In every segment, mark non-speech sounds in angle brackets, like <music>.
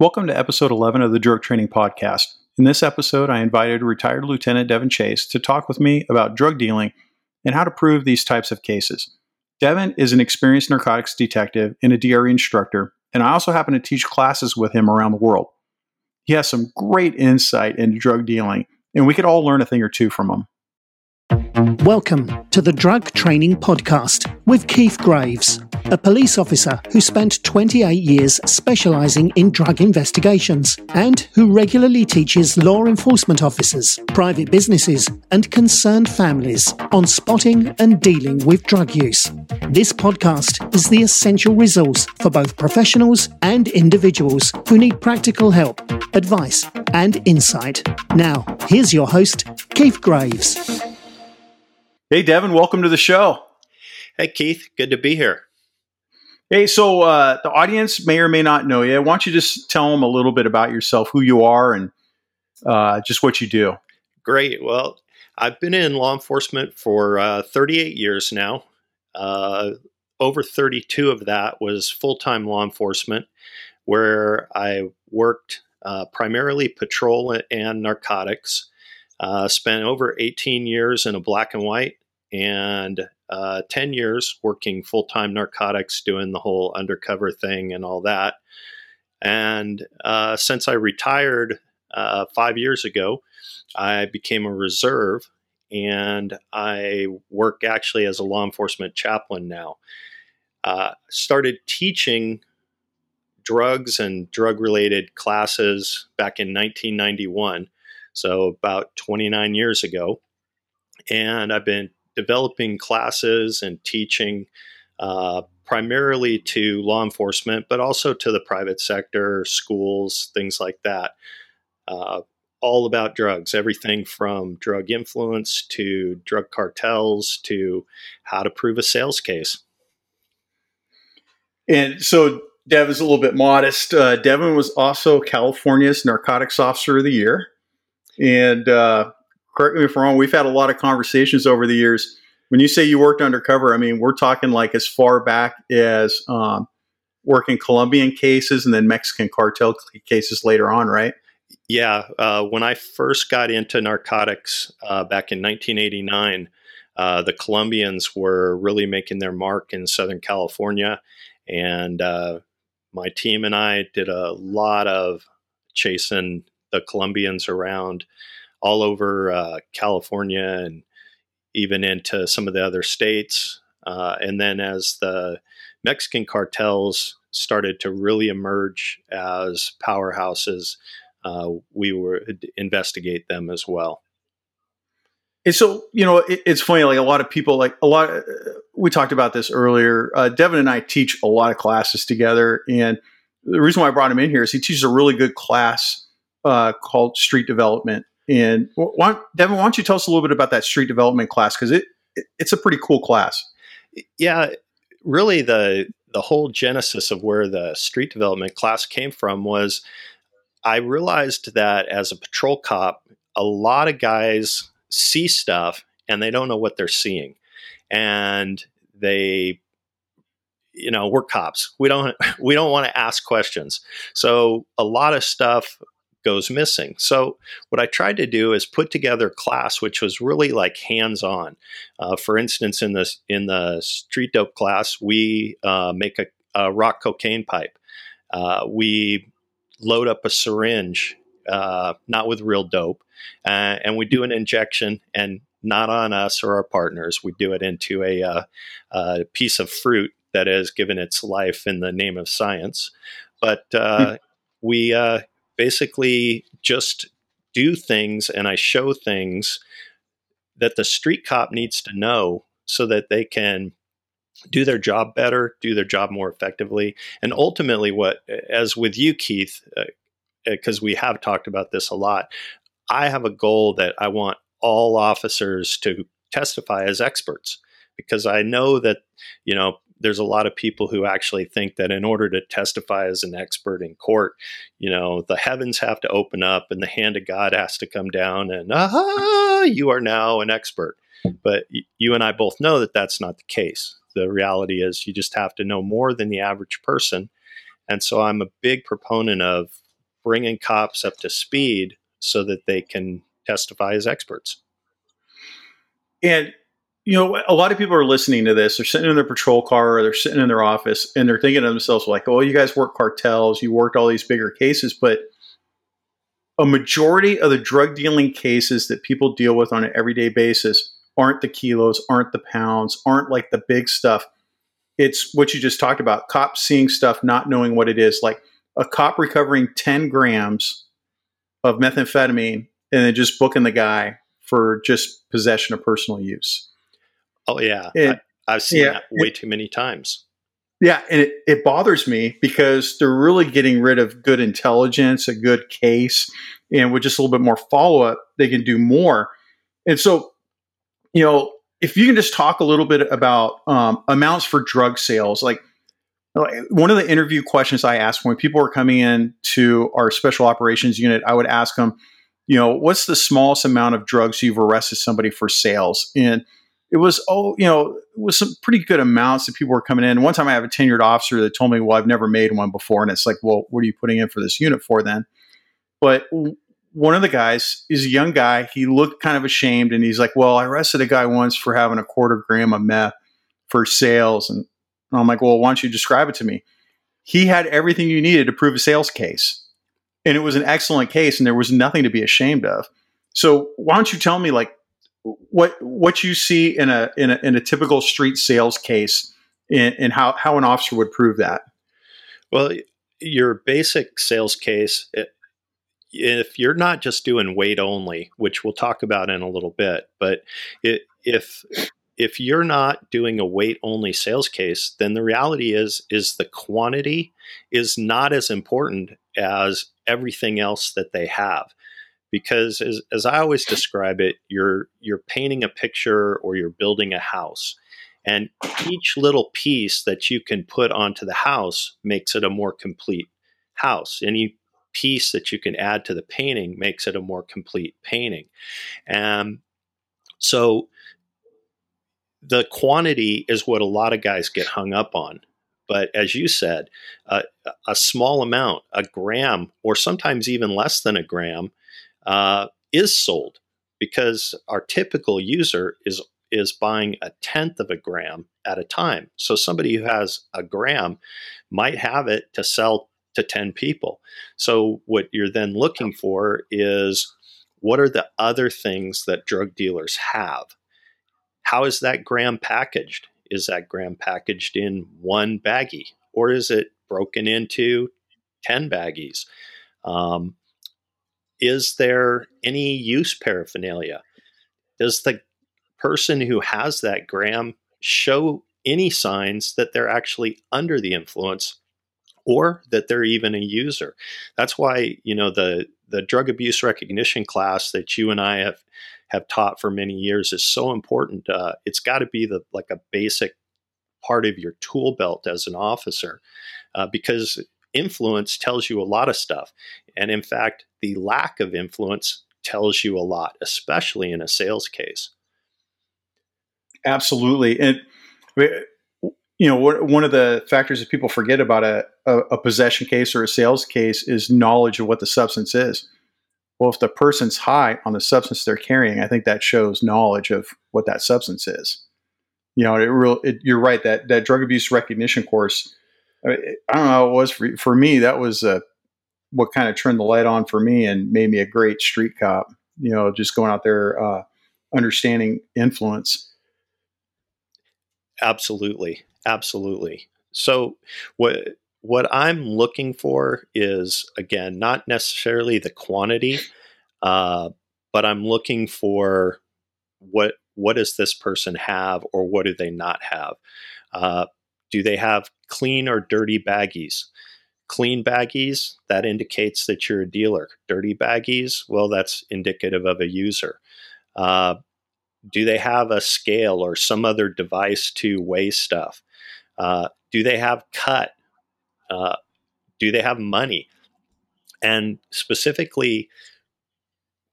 Welcome to episode 11 of the Drug Training Podcast. In this episode, I invited retired Lieutenant Devin Chase to talk with me about drug dealing and how to prove these types of cases. Devin is an experienced narcotics detective and a DRE instructor, and I also happen to teach classes with him around the world. He has some great insight into drug dealing, and we could all learn a thing or two from him. Welcome to the Drug Training Podcast with Keith Graves, a police officer who spent 28 years specialising in drug investigations and who regularly teaches law enforcement officers, private businesses, and concerned families on spotting and dealing with drug use. This podcast is the essential resource for both professionals and individuals who need practical help, advice, and insight. Now, here's your host, Keith Graves. Hey, Devin, welcome to the show. Hey, Keith, good to be here. Hey, so uh, the audience may or may not know you. Why don't you just tell them a little bit about yourself, who you are, and uh, just what you do? Great. Well, I've been in law enforcement for uh, 38 years now. Uh, over 32 of that was full time law enforcement, where I worked uh, primarily patrol and narcotics. Uh, spent over 18 years in a black and white and uh, 10 years working full time narcotics, doing the whole undercover thing and all that. And uh, since I retired uh, five years ago, I became a reserve and I work actually as a law enforcement chaplain now. Uh, started teaching drugs and drug related classes back in 1991, so about 29 years ago. And I've been developing classes and teaching uh, primarily to law enforcement, but also to the private sector, schools, things like that. Uh, all about drugs, everything from drug influence to drug cartels to how to prove a sales case. And so Devin's a little bit modest. Uh, Devin was also California's Narcotics Officer of the Year. And uh, correct me if I'm wrong, we've had a lot of conversations over the years. When you say you worked undercover, I mean, we're talking like as far back as um, working Colombian cases and then Mexican cartel cases later on, right? Yeah. Uh, when I first got into narcotics uh, back in 1989, uh, the Colombians were really making their mark in Southern California. And uh, my team and I did a lot of chasing the Colombians around all over uh, California and even into some of the other states. Uh, and then as the Mexican cartels started to really emerge as powerhouses, uh, we would investigate them as well. And so, you know, it, it's funny. Like a lot of people, like a lot. We talked about this earlier. Uh, Devin and I teach a lot of classes together, and the reason why I brought him in here is he teaches a really good class uh, called Street Development, and why, Devin, why don't you tell us a little bit about that street development class? Because it, it, it's a pretty cool class. Yeah, really the the whole genesis of where the street development class came from was I realized that as a patrol cop, a lot of guys see stuff and they don't know what they're seeing, and they you know we're cops we don't <laughs> we don't want to ask questions so a lot of stuff goes missing. So what I tried to do is put together a class which was really like hands-on. Uh, for instance, in the in the street dope class, we uh, make a, a, rock cocaine pipe. Uh, we load up a syringe, uh, not with real dope, uh, and we do an injection and not on us or our partners. We do it into a, uh, a piece of fruit that has given its life in the name of science. But hmm. we basically just do things and I show things that the street cop needs to know so that they can do their job better, do their job more effectively. And ultimately, what, as with you, Keith, because uh, uh we have talked about this a lot, I have a goal that I want all officers to testify as experts because I know that, you know, there's a lot of people who actually think that in order to testify as an expert in court, you know, the heavens have to open up and the hand of God has to come down and, aha, you are now an expert. But you and I both know that that's not the case. The reality is you just have to know more than the average person. And so I'm a big proponent of bringing cops up to speed so that they can testify as experts. And you know, a lot of people are listening to this. They're sitting in their patrol car or they're sitting in their office and they're thinking to themselves, like, oh, you guys work cartels, you worked all these bigger cases, but a majority of the drug dealing cases that people deal with on an everyday basis aren't the kilos, aren't the pounds, aren't like the big stuff. It's what you just talked about cops seeing stuff, not knowing what it is. Like a cop recovering 10 grams of methamphetamine and then just booking the guy for just possession of personal use. Oh, yeah. It, I, have seen yeah, that way it, too many times. Yeah, and it, it bothers me because they're really getting rid of good intelligence, a good case, and with just a little bit more follow up, they can do more. And so, you know, if you can just talk a little bit about um, amounts for drug sales, like one of the interview questions I asked when people were coming in to our special operations unit, I would ask them, you know, what's the smallest amount of drugs you've arrested somebody for sales? And it was oh you know it was some pretty good amounts that people were coming in. One time I have a tenured officer that told me, "Well, I've never made one before," and it's like, "Well, what are you putting in for this unit for then?" But one of the guys is a young guy. He looked kind of ashamed, and he's like, "Well, I arrested a guy once for having a quarter gram of meth for sales," and I'm like, "Well, why don't you describe it to me?" He had everything you needed to prove a sales case, and it was an excellent case, and there was nothing to be ashamed of. So, why don't you tell me, like, what what you see in a in a, in a typical street sales case and, how how an officer would prove that? Well your basic sales case it, if you're not just doing weight only which we'll talk about in a little bit but it, if if you're not doing a weight only sales case then the reality is is the quantity is not as important as everything else that they have because as, as I always describe it, you're you're painting a picture or you're building a house. And each little piece that you can put onto the house makes it a more complete house. Any piece that you can add to the painting makes it a more complete painting. And so the quantity is what a lot of guys get hung up on. But as you said, uh, a small amount, a gram, or sometimes even less than a gram, uh, is sold because our typical user is is buying a tenth of a gram at a time. So somebody who has a gram might have it to sell to 10 people. So what you're then looking for is what are the other things that drug dealers have? How is that gram packaged? Is that gram packaged in one baggie or is it broken into 10 baggies? Um, is there any use paraphernalia? Does the person who has that gram show any signs that they're actually under the influence or that they're even a user? That's why, you know, the the drug abuse recognition class that you and I have have taught for many years is so important. Uh, it's got to be the like a basic part of your tool belt as an officer, uh, because influence tells you a lot of stuff. And in fact, the lack of influence tells you a lot, especially in a sales case. Absolutely. And, you know, one of the factors that people forget about a, a, possession case or a sales case is knowledge of what the substance is. Well, if the person's high on the substance they're carrying, I think that shows knowledge of what that substance is. You know, it real. It, you're right that that drug abuse recognition course I, mean, I don't know how it was for, for me. That was uh, what kind of turned the light on for me and made me a great street cop. You know, just going out there, uh, understanding influence. Absolutely, absolutely. So what what I'm looking for is again not necessarily the quantity, uh, but I'm looking for what what does this person have or what do they not have. Uh, do they have clean or dirty baggies? Clean baggies, that indicates that you're a dealer. Dirty baggies, well, that's indicative of a user. Uh, do they have a scale or some other device to weigh stuff? Uh, do they have cut? Uh, do they have money? And specifically,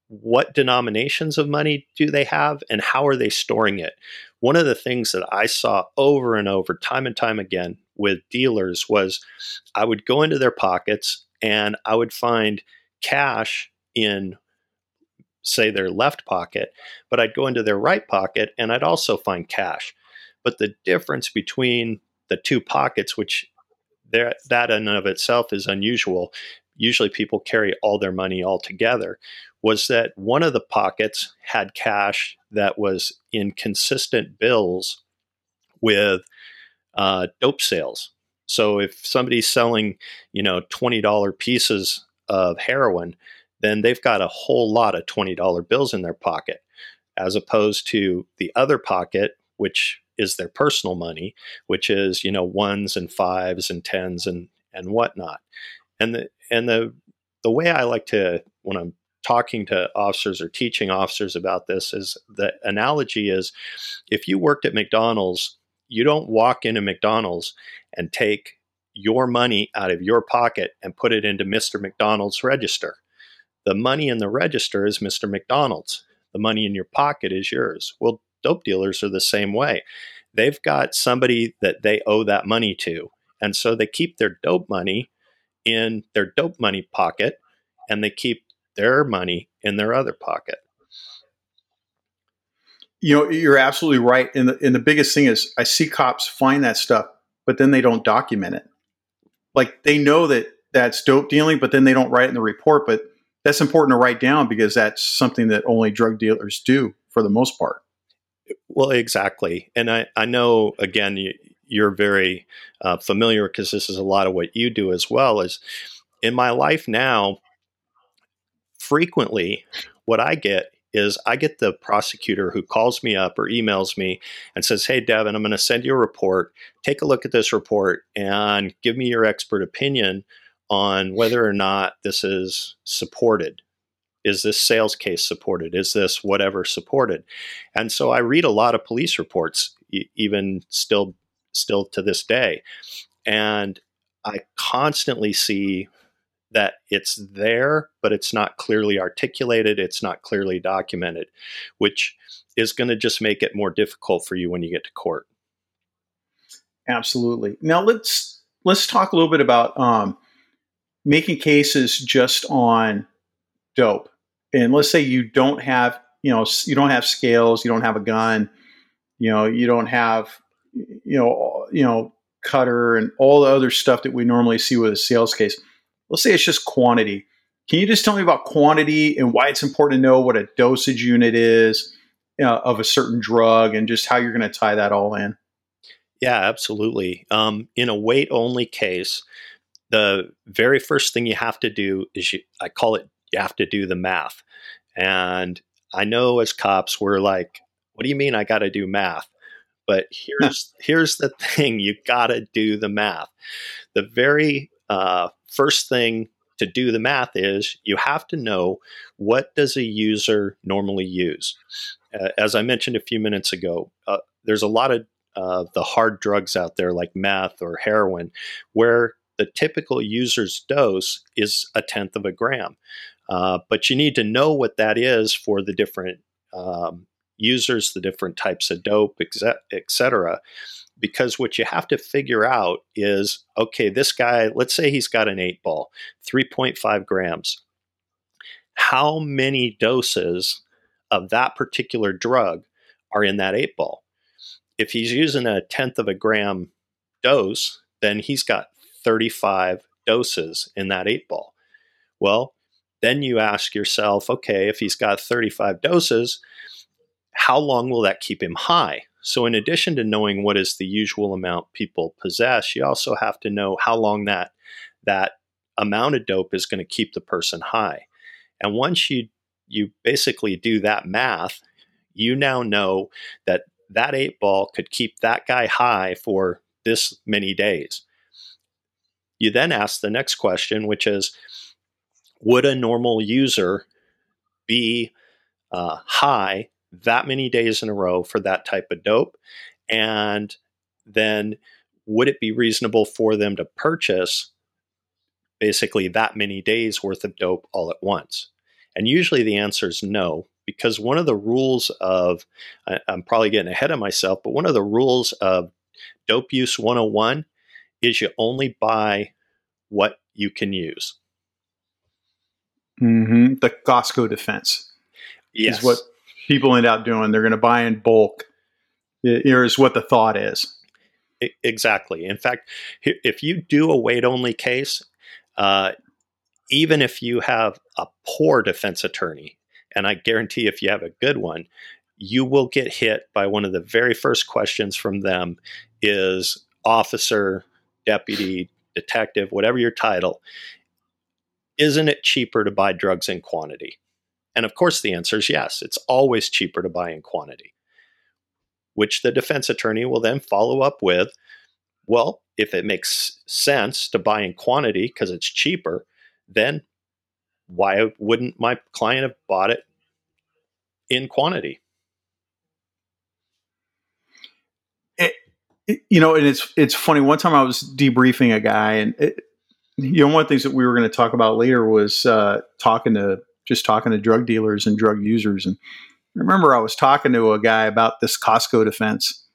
what denominations of money do they have and how are they storing it? One of the things that I saw over and over, time and time again, with dealers was I would go into their pockets and I would find cash in say their left pocket, but I'd go into their right pocket and I'd also find cash. But the difference between the two pockets, which there, that in and of itself is unusual. Usually people carry all their money all together. Was that one of the pockets had cash that was in consistent bills with uh, dope sales. So if somebody's selling, you know, twenty dollar pieces of heroin, then they've got a whole lot of twenty dollar bills in their pocket, as opposed to the other pocket, which is their personal money, which is you know ones and fives and tens and and whatnot. And the and the the way I like to when I'm talking to officers or teaching officers about this is the analogy is if you worked at McDonald's, you don't walk into McDonald's and take your money out of your pocket and put it into Mr. McDonald's register. The money in the register is Mr. McDonald's. The money in your pocket is yours. Well, dope dealers are the same way. They've got somebody that they owe that money to. And so they keep their dope money in their dope money pocket and they keep their money in their other pocket. You know, you're absolutely right. And the, and the biggest thing is I see cops find that stuff, but then they don't document it. Like they know that that's dope dealing, but then they don't write it in the report. But that's important to write down because that's something that only drug dealers do for the most part. Well, exactly. And I, I know, again, you, you're very uh, familiar because this is a lot of what you do as well. Is in my life now, frequently what I get is I get the prosecutor who calls me up or emails me and says, Hey, Devin, I'm going to send you a report. Take a look at this report and give me your expert opinion on whether or not this is supported is this sales case supported? Is this whatever supported? And so I read a lot of police reports, even still, still to this day, and I constantly see that it's there, but it's not clearly articulated. It's not clearly documented, which is going to just make it more difficult for you when you get to court. Absolutely. Now let's let's talk a little bit about um, making cases just on dope and let's say you don't have you know you don't have scales you don't have a gun you know you don't have you know you know cutter and all the other stuff that we normally see with a sales case let's say it's just quantity can you just tell me about quantity and why it's important to know what a dosage unit is of a certain drug and just how you're going to tie that all in yeah absolutely um, in a weight only case the very first thing you have to do is you, i call it you have to do the math. And I know as cops, we're like, what do you mean I got to do math? But <laughs> here's here's the thing: you got to do the math. The very uh, first thing to do the math is you have to know what does a user normally use. Uh, as I mentioned a few minutes ago, uh, there's a lot of uh, the hard drugs out there like meth or heroin, where the typical user's dose is a tenth of a gram. Uh, but you need to know what that is for the different um, users, the different types of dope, et cetera. Because what you have to figure out is okay, this guy, let's say he's got an eight ball, 3.5 grams. How many doses of that particular drug are in that eight ball? If he's using a tenth of a gram dose, then he's got 35 doses in that eight ball. Well, then you ask yourself, okay, if he's got 35 doses, how long will that keep him high? So, in addition to knowing what is the usual amount people possess, you also have to know how long that that amount of dope is going to keep the person high. And once you you basically do that math, you now know that that eight ball could keep that guy high for this many days. You then ask the next question, which is would a normal user be uh, high that many days in a row for that type of dope? And then would it be reasonable for them to purchase basically that many days worth of dope all at once? And usually the answer is no, because one of the rules of, I'm probably getting ahead of myself, but one of the rules of Dope Use 101 is you only buy what you can use. Mm-hmm. The Costco defense Yes. is what people end up doing. They're going to buy in bulk. Is what the thought is. Exactly. In fact, if you do a weight only case, uh, even if you have a poor defense attorney, and I guarantee if you have a good one, you will get hit by one of the very first questions from them is officer, deputy, detective, whatever your title, isn't it cheaper to buy drugs in quantity? And of course, the answer is yes. It's always cheaper to buy in quantity, which the defense attorney will then follow up with well, if it makes sense to buy in quantity because it's cheaper, then why wouldn't my client have bought it in quantity? It- you know, and it's it's funny. One time I was debriefing a guy, and it, you know, one of the things that we were going to talk about later was uh, talking to just talking to drug dealers and drug users. And I remember I was talking to a guy about this Costco defense,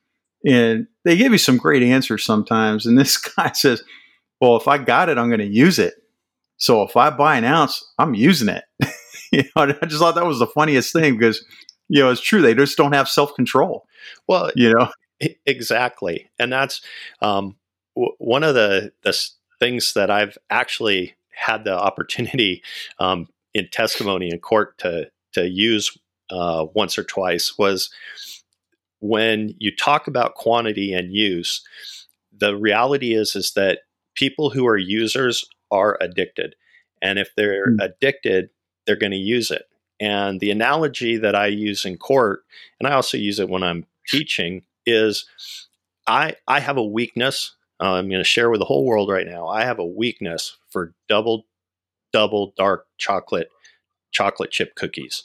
and they give you some great answers sometimes. And this <laughs> guy says, "Well, if I got it, I'm going to use it. So if I buy an ounce, I'm using it." <laughs> you know, I just thought that was the funniest thing because you know it's true. They just don't have self control. Well, You know. Exactly, and that's um, w- one of the the things that I've actually had the opportunity um, in testimony in court to to use uh, once or twice was when you talk about quantity and use. The reality is is that people who are users are addicted, and if they're Mm. addicted, they're going to use it. And the analogy that I use in court, and I also use it when I'm teaching, is I I have a weakness. Uh, I'm going to share with the whole world right now. I have a weakness for double double dark chocolate chocolate chip cookies.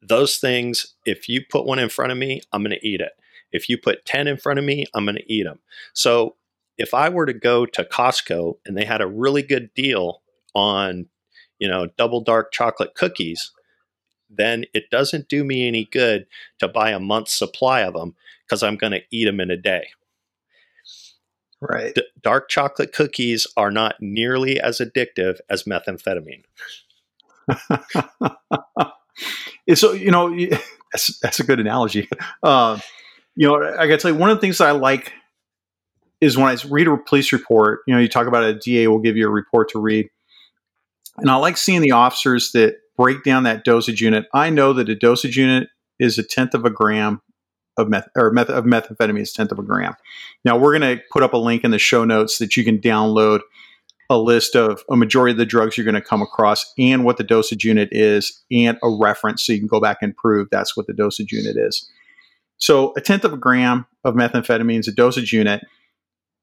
Those things, if you put one in front of me, I'm going to eat it. If you put 10 in front of me, I'm going to eat them. So if I were to go to Costco and they had a really good deal on, you know, double dark chocolate cookies, then it doesn't do me any good to buy a month's supply of them because I'm going to eat them in a day. Right. D- dark chocolate cookies are not nearly as addictive as methamphetamine. <laughs> So you know <laughs> that's that's a good analogy. Uh, you know, I got to tell you one of the things I like is when I read a police report. You know, you talk about a DA will give you a report to read, and I like seeing the officers that break down that dosage unit. I know that a dosage unit is a tenth of a gram of meth or meth of methamphetamine is tenth of a gram. Now we're going to put up a link in the show notes that you can download a list of a majority of the drugs you're going to come across and what the dosage unit is and a reference so you can go back and prove that's what the dosage unit is. So a tenth of a gram of methamphetamine is a dosage unit.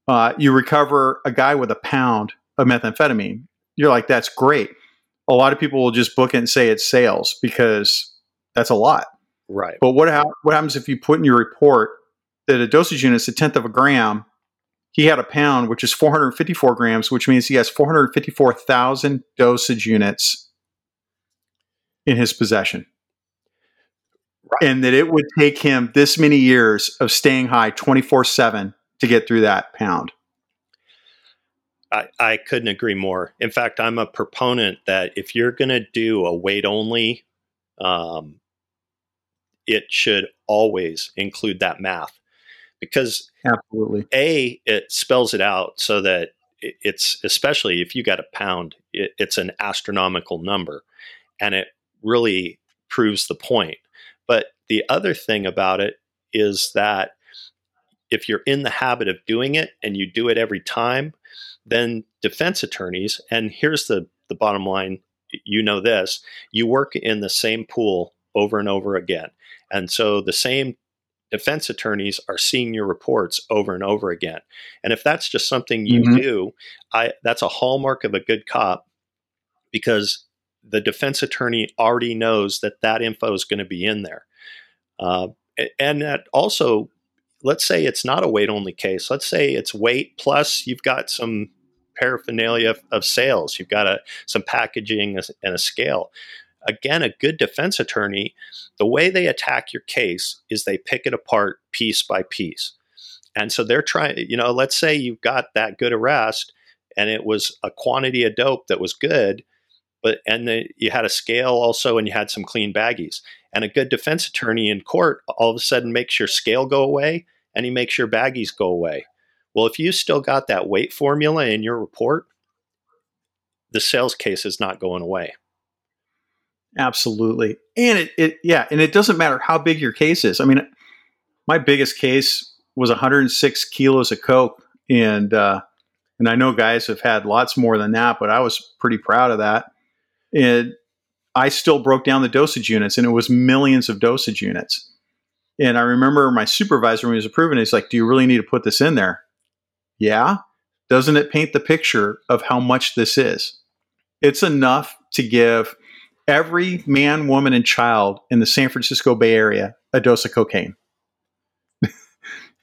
Uh, you recover a guy with a pound of methamphetamine. You're like, that's great. A lot of people will just book it and say it's sales because that's a lot. Right. But what, hap- what happens if you put in your report that a dosage unit is a tenth of a gram? He had a pound, which is 454 grams, which means he has 454,000 dosage units in his possession. And that it would take him this many years of staying high 24 7 to get through that pound. I, I couldn't agree more. In fact, I'm a proponent that if you're going to do a weight only, um, it should always include that math because Absolutely. a it spells it out so that it's especially if you got a pound, it, it's an astronomical number, and it really proves the point. But the other thing about it is that if you're in the habit of doing it and you do it every time, then defense attorneys, and here's the, the bottom line you know this, you work in the same pool over and over again. And so the same defense attorneys are seeing your reports over and over again. And if that's just something you Mhm. do, I that's a hallmark of a good cop because the defense attorney already knows that that info is going to be in there. Uh, and that also, let's say it's not a weight only case. Let's say it's weight plus you've got some paraphernalia of, of sales. You've got a, some packaging and a scale. Again, a good defense attorney, the way they attack your case is they pick it apart piece by piece. And so they're trying, you know, let's say you've got that good arrest and it was a quantity of dope that was good but and the, you had a scale also, and you had some clean baggies. And a good defense attorney in court all of a sudden makes your scale go away, and he makes your baggies go away. Well, if you still got that weight formula in your report, the sales case is not going away. Absolutely. And it, it yeah, and it doesn't matter how big your case is. I mean, my biggest case was 106 kilos of coke, and uh, and I know guys have had lots more than that, but I was pretty proud of that. And I still broke down the dosage units, and it was millions of dosage units. And I remember my supervisor when he was approving, he's like, "Do you really need to put this in there?" Yeah. Doesn't it paint the picture of how much this is? It's enough to give every man, woman, and child in the San Francisco Bay Area a dose of cocaine. <laughs>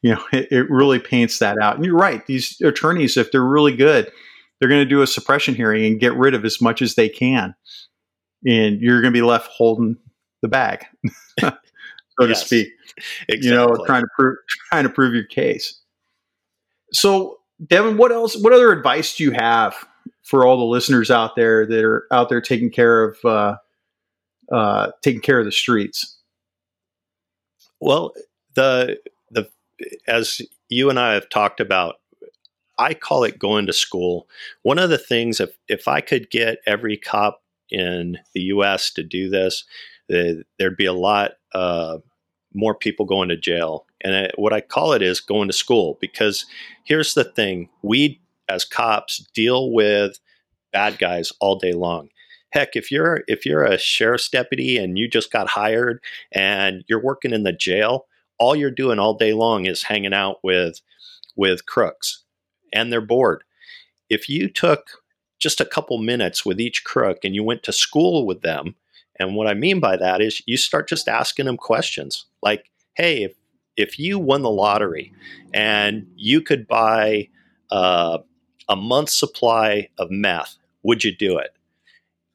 you know, it, it, really paints that out. And you're right; these attorneys, if they're really good, they're going to do a suppression hearing and get rid of as much as they can, and you're going to be left holding the bag, <laughs> so yes, to speak. Exactly. You know, trying to prove trying to prove your case. So, Devin, what else? What other advice do you have for all the listeners out there that are out there taking care of uh, uh, taking care of the streets? Well, the the as you and I have talked about, I call it going to school. One of the things, if if I could get every cop in the U.S. to do this, there'd be a lot uh, more people going to jail. And it, what I call it is going to school because here's the thing we as cops deal with bad guys all day long. Heck, if you're if you're a sheriff's deputy and you just got hired and you're working in the jail, all you're doing all day long is hanging out with with crooks and they're bored. If you took just a couple minutes with each crook and you went to school with them, and what I mean by that is you start just asking them questions like, hey, if if you won the lottery and you could buy uh, a month's supply of meth, would you do it?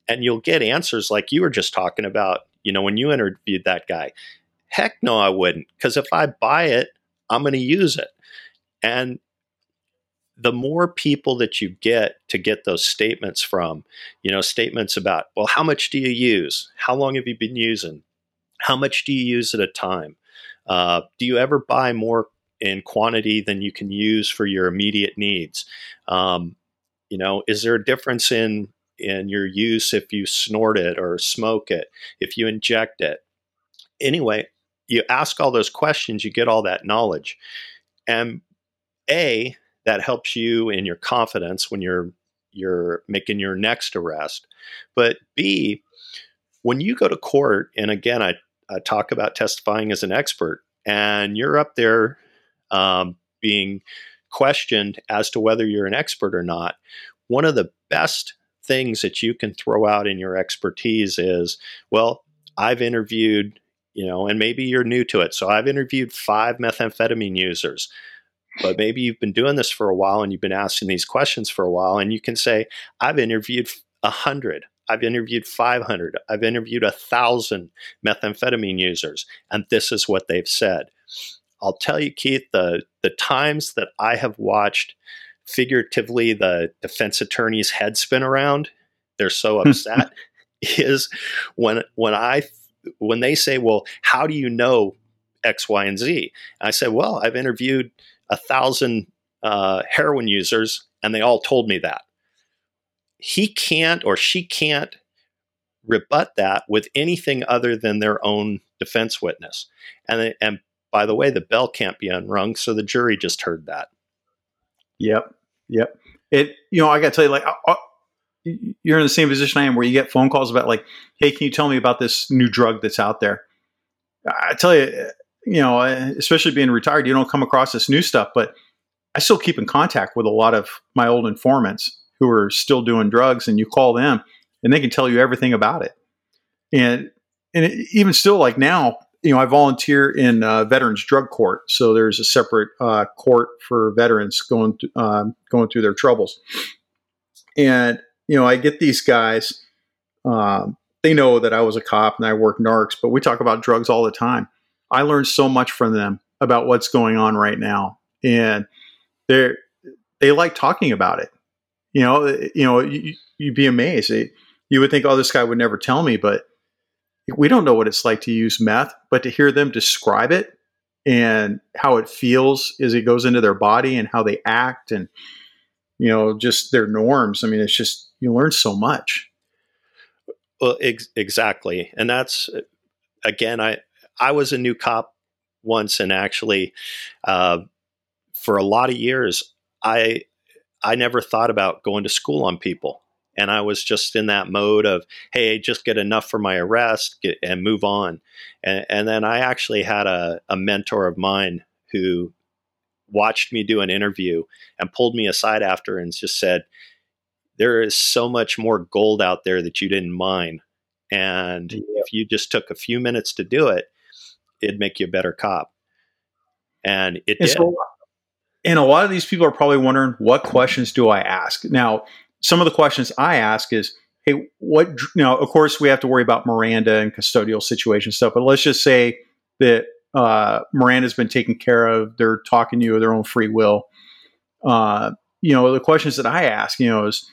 And you'll get answers like you were just talking about, you know, when you interviewed that guy. Heck no, I wouldn't. Because if I buy it, I'm going to use it. And the more people that you get to get those statements from, you know, statements about, well, how much do you use? How long have you been using? How much do you use at a time? Uh, do you ever buy more in quantity than you can use for your immediate needs? Um, you know, is there a difference in in your use if you snort it or smoke it, if you inject it? Anyway, you ask all those questions, you get all that knowledge, and a that helps you in your confidence when you're you're making your next arrest. But B, when you go to court, and again, I uh, talk about testifying as an expert, and you're up there um, being questioned as to whether you're an expert or not. One of the best things that you can throw out in your expertise is, well, I've interviewed, you know, and maybe you're new to it. So I've interviewed five methamphetamine users but maybe you've been doing this for a while and you've been asking these questions for a while and you can say i've interviewed a hundred I've interviewed 500, I've interviewed a thousand methamphetamine users, and this is what they've said. I'll tell you, Keith, the the times that I have watched figuratively the defense attorney's head spin around, they're so upset, <laughs> is when when I when they say, "Well, how do you know X, Y, and Z?" And I said, "Well, I've interviewed a thousand uh, heroin users, and they all told me that." he can't or she can't rebut that with anything other than their own defense witness. And and by the way, the bell can't be unrung, so the jury just heard that. Yep, yep. It you know I got to tell you like. Uh, uh, I, I, you're in the same position I am, where you get phone calls about like, "Hey, can you tell me about this new drug that's out there?" I tell you, uh, you know, especially being retired, you don't come across this new stuff, but I still keep in contact with a lot of my old informants who are still doing drugs and you call them and they can tell you everything about it. And and even still, like now, you know, I volunteer in uh, Veterans Drug Court, so there's a separate uh, court for veterans going th- uh, going through their troubles. And you know, I get these guys. Um, they know that I was a cop and I work narcs, but we talk about drugs all the time. I learned so much from them about what's going on right now, and they they like talking about it you know, you know, you, would be amazed. you would think, oh, this guy would never tell me, but we don't know what it's like to use meth, but to hear them describe it and how it feels as it goes into their body and how they act and you know just their norms. I mean it's just you learn so much. Well ex- exactly. And that's again i i was a new cop once and actually uh, for a lot of years i i never thought about going to school on people and I was just in that mode of, hey, just get enough for my arrest get, and move on. And, and, then I actually had a, a mentor of mine who watched me do an interview and pulled me aside after and just said, there is so much more gold out there that you didn't mine. And yeah. if you just took a few minutes to do it, it'd make you a better cop. And it and did. So, and a lot of these people are probably wondering, what questions do I ask? Now, some of the questions I ask is, hey, what, you know, of course we have to worry about Miranda and custodial situation stuff, but let's just say that uh, Miranda's been taken care of. They're talking to you of their own free will. Uh, you know, the questions that I ask, you know, is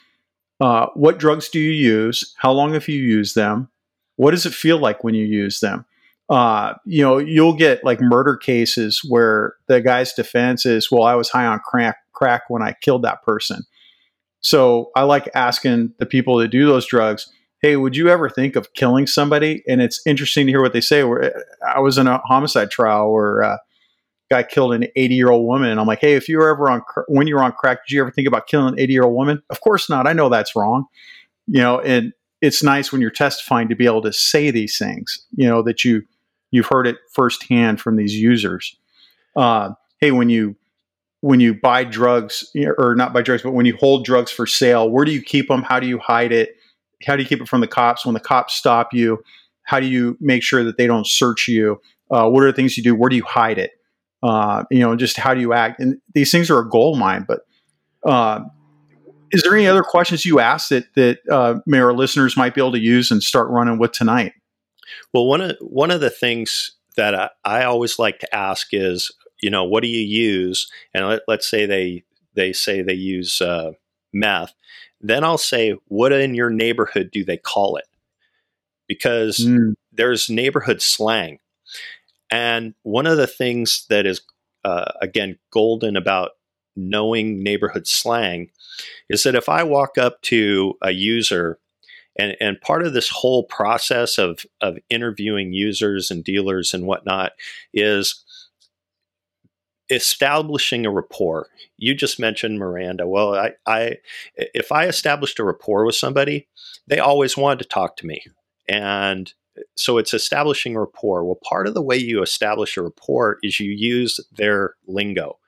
uh, what drugs do you use? How long have you used them? What does it feel like when you use them? Uh, you know, you'll get like murder cases where the guy's defense is, well, I was high on crack, crack when I killed that person. So I like asking the people that do those drugs, hey, would you ever think of killing somebody? And it's interesting to hear what they say. I was in a homicide trial where a guy killed an 80 year old woman, and I'm like, hey, if you were ever on when you were on crack, did you ever think about killing an 80 year old woman? Of course not. I know that's wrong. You know, and it's nice when you're testifying to be able to say these things. You know that you you've heard it firsthand from these users. Uh, hey, when you when you buy drugs or not buy drugs, but when you hold drugs for sale, where do you keep them? How do you hide it? How do you keep it from the cops? When the cops stop you, how do you make sure that they don't search you? Uh, what are the things you do? Where do you hide it? Uh, you know, just how do you act? And these things are a gold mine. But uh, is there any other questions you ask that that uh, may our listeners might be able to use and start running with tonight? Well, one of one of the things that I, I always like to ask is you know, what do you use? And let, us say they they say they use uh, meth. Then I'll say, what in your neighborhood do they call it? Because mm. there's neighborhood slang. And one of the things that is, uh, again, golden about knowing neighborhood slang is that if I walk up to a user, and, and part of this whole process of, of interviewing users and dealers and whatnot is establishing a rapport. You just mentioned Miranda. Well, I, I, if I established a rapport with somebody, they always wanted to talk to me, and so it's establishing rapport. Well, part of the way you establish a rapport is you use their lingo.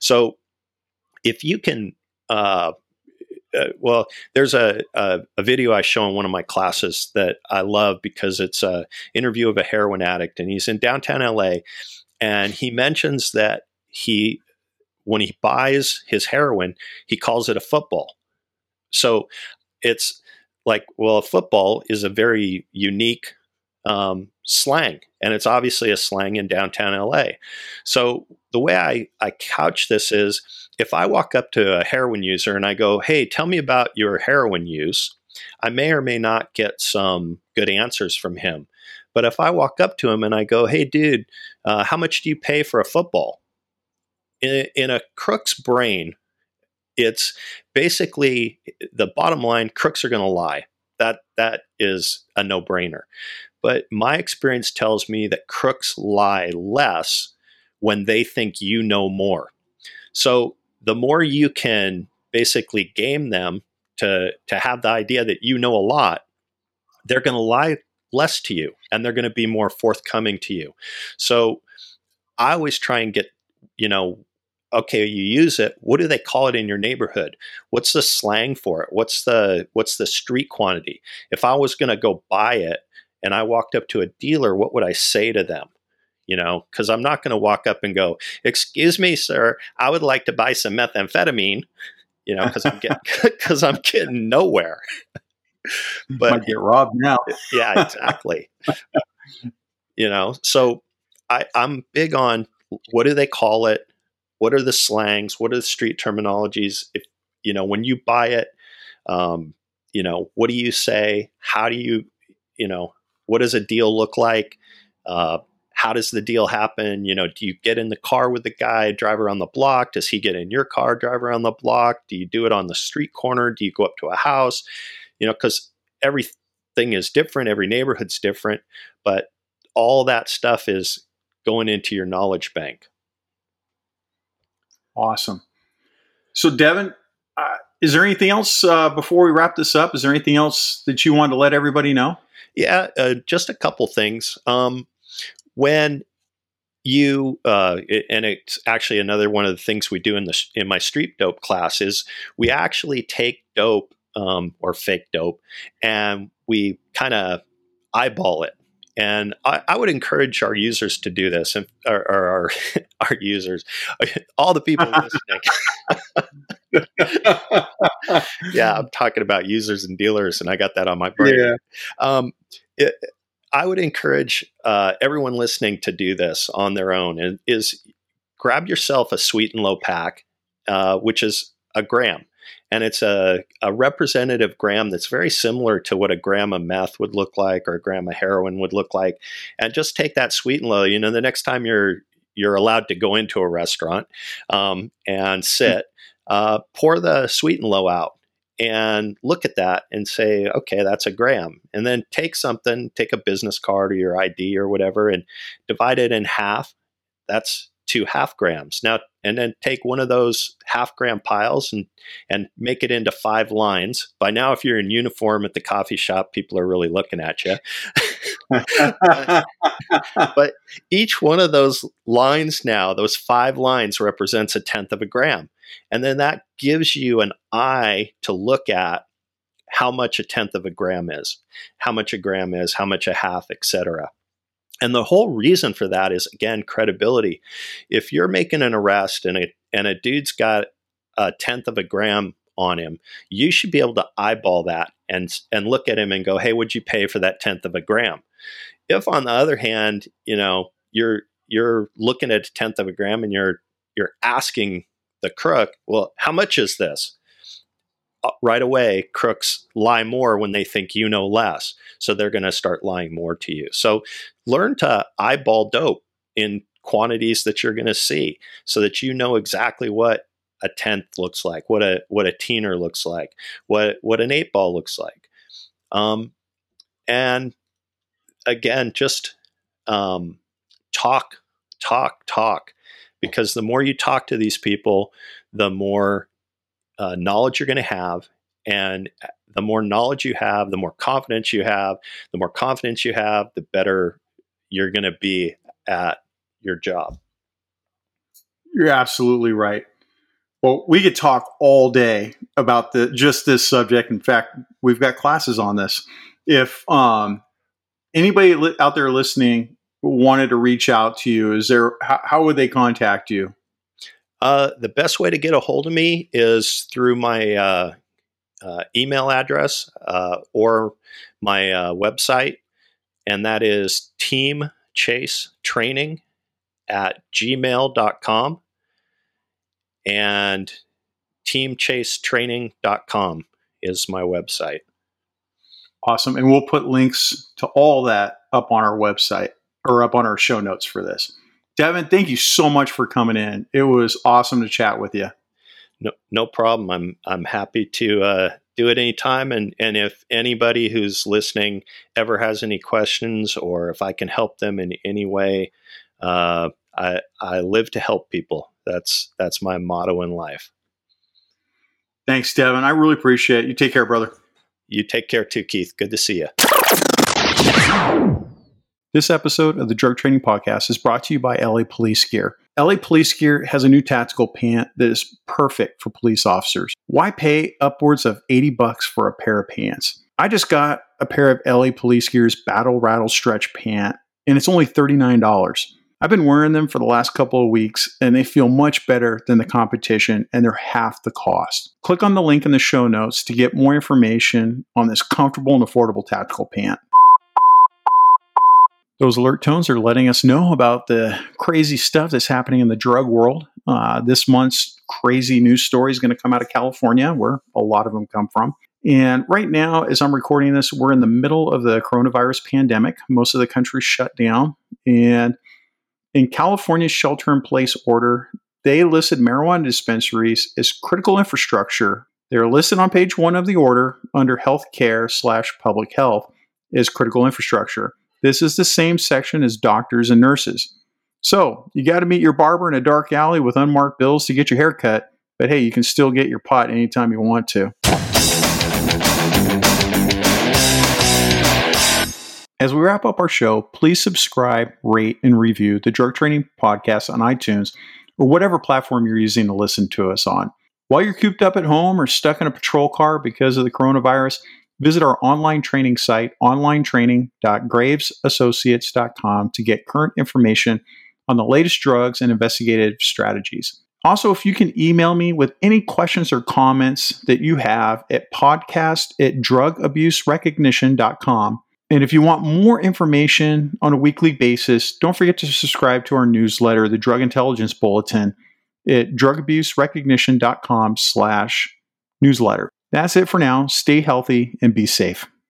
So if you can. Uh, uh, well, there's a, a, a, video I show in one of my classes that I love because it's a interview of a heroin addict, and he's in downtown LA, and he mentions that he when he buys his heroin, he calls it a football. So it's like, well, a football is a very unique um, slang, and it's obviously a slang in downtown LA. So the way I, I couch this is if I walk up to a heroin user and I go, hey, tell me about your heroin use, I may or may not get some good answers from him. But if I walk up to him and I go, hey, dude, uh, how much do you pay for a football? In, in a crook's brain, it's basically the bottom line crooks are going to lie. That that is a no-brainer. But my experience tells me that crooks lie less when they think you know more. So the more you can basically game them to to have the idea that you know a lot, they're going to lie less to you and they're going to be more forthcoming to you. So I always try and get you know okay you use it what do they call it in your neighborhood? What's the slang for it? What's the what's the street quantity? If i was going to go buy it and i walked up to a dealer what would i say to them? You know because i'm not going to walk up and go excuse me sir i would like to buy some methamphetamine you know because i'm getting <laughs> because <laughs> i'm getting nowhere. But Might get robbed now. yeah exactly. You know so I, i'm big on what do they call it what are the slangs? What are the street terminologies? If you know when you buy it, um, you know, what do you say? How do you, you know, what does a deal look like? Uh, how does the deal happen? You know, do you get in the car with the guy, drive around the block? Does he get in your car, drive around the block? Do you do it on the street corner? Do you go up to a house? You know, because everything is different, every neighborhood's different, but all that stuff is going into your knowledge bank. Awesome. So, Devin, uh, is there anything else uh, before we wrap this up? Is there anything else that you wanted to let everybody know? Yeah, uh, just a couple things. Um, when you uh, and it's actually another one of the things we do in the in my street dope class is we actually take dope um, or fake dope and we kind of eyeball it and I, I, would encourage our users to do this, and or, or our <laughs> our users, <laughs> all the people listening. <laughs> yeah, I'm talking about users and dealers, and I got that on my brain. Yeah. Um, it, I would encourage uh, everyone listening to do this on their own. And is grab yourself a sweet and low pack, uh, which is a gram and it's a, a representative gram that's very similar to what a gram of meth would look like or a gram of heroin would look like. And just take that sweet and low. You know the next time you're you're allowed to go into a restaurant um, and sit uh, pour the sweet and low out and look at that and say okay that's a gram. And then take something take a business card or your id or whatever and divide it in half. That's two half grams. Now, and then take one of those half gram piles and and make it into five lines. By now, if you're in uniform at the coffee shop, people are really looking at you. <laughs> but each one of those lines now, those five lines, represents a tenth of a gram, and then that gives you an eye to look at how much a tenth of a gram is, how much a gram is, how much a half, etc. And the whole reason for that is again credibility. If you're making an arrest and a and a dude's got a tenth of a gram on him, you should be able to eyeball that and and look at him and go, "Hey, would you pay for that tenth of a gram?" If on the other hand, you know, you're you're looking at a tenth of a gram and you're you're asking the crook, "Well, how much is this?" Right away, crooks lie more when they think you know less. So they're going to start lying more to you. So learn to eyeball dope in quantities that you're going to see so that you know exactly what a tenth looks like, what a what a teener looks like, what what an eight ball looks like. Um, and again, just um, talk, talk, talk, because the more you talk to these people, the more uh, knowledge you're going to have. And uh, the more knowledge you have, the more confidence you have. The more confidence you have, the better you're going to be at your job. You're absolutely right. Well, we could talk all day about the just this subject. In fact, we've got classes on this. If um, anybody li- out there listening wanted to reach out to you, is there how, how would they contact you? Uh, the best way to get a hold of me is through my uh, uh, email address uh, or my uh, website, and that is teamchasetraining at gmail.com and teamchasetraining.com is my website. Awesome. And we'll put links to all that up on our website or up on our show notes for this. Devin, thank you so much for coming in. It was awesome to chat with you. No, no problem. I'm I'm happy to uh, do it anytime. And and if anybody who's listening ever has any questions, or if I can help them in any way, uh, I I live to help people. That's that's my motto in life. Thanks, Devin. I really appreciate it. You take care, brother. You take care too, Keith. Good to see you. This episode of the Drug Training Podcast is brought to you by LA Police Gear. LA Police Gear has a new tactical pant that is perfect for police officers. Why pay upwards of 80 bucks for a pair of pants? I just got a pair of LA Police Gear's Battle Rattle Stretch pant, and it's only $39. I've been wearing them for the last couple of weeks, and they feel much better than the competition, and they're half the cost. Click on the link in the show notes to get more information on this comfortable and affordable tactical pant. Those alert tones are letting us know about the crazy stuff that's happening in the drug world. Uh, this month's crazy news story is going to come out of California, where a lot of them come from. And right now, as I'm recording this, we're in the middle of the coronavirus pandemic. Most of the country shut down. And in California's shelter in place order, they listed marijuana dispensaries as critical infrastructure. They're listed on page one of the order under healthcare slash public health as critical infrastructure. This is the same section as doctors and nurses. So you got to meet your barber in a dark alley with unmarked bills to get your hair cut, but hey, you can still get your pot anytime you want to. As we wrap up our show, please subscribe, rate, and review the Drug Training Podcast on iTunes or whatever platform you're using to listen to us on. While you're cooped up at home or stuck in a patrol car because of the coronavirus, visit our online training site, onlinetraining.gravesassociates.com, to get current information on the latest drugs and investigative strategies. Also, if you can email me with any questions or comments that you have at podcast at drugabuserecognition.com, and if you want more information on a weekly basis, don't forget to subscribe to our newsletter, the Drug Intelligence Bulletin, at drugabuserecognition.com slash newsletter. That's it for now. Stay healthy and be safe.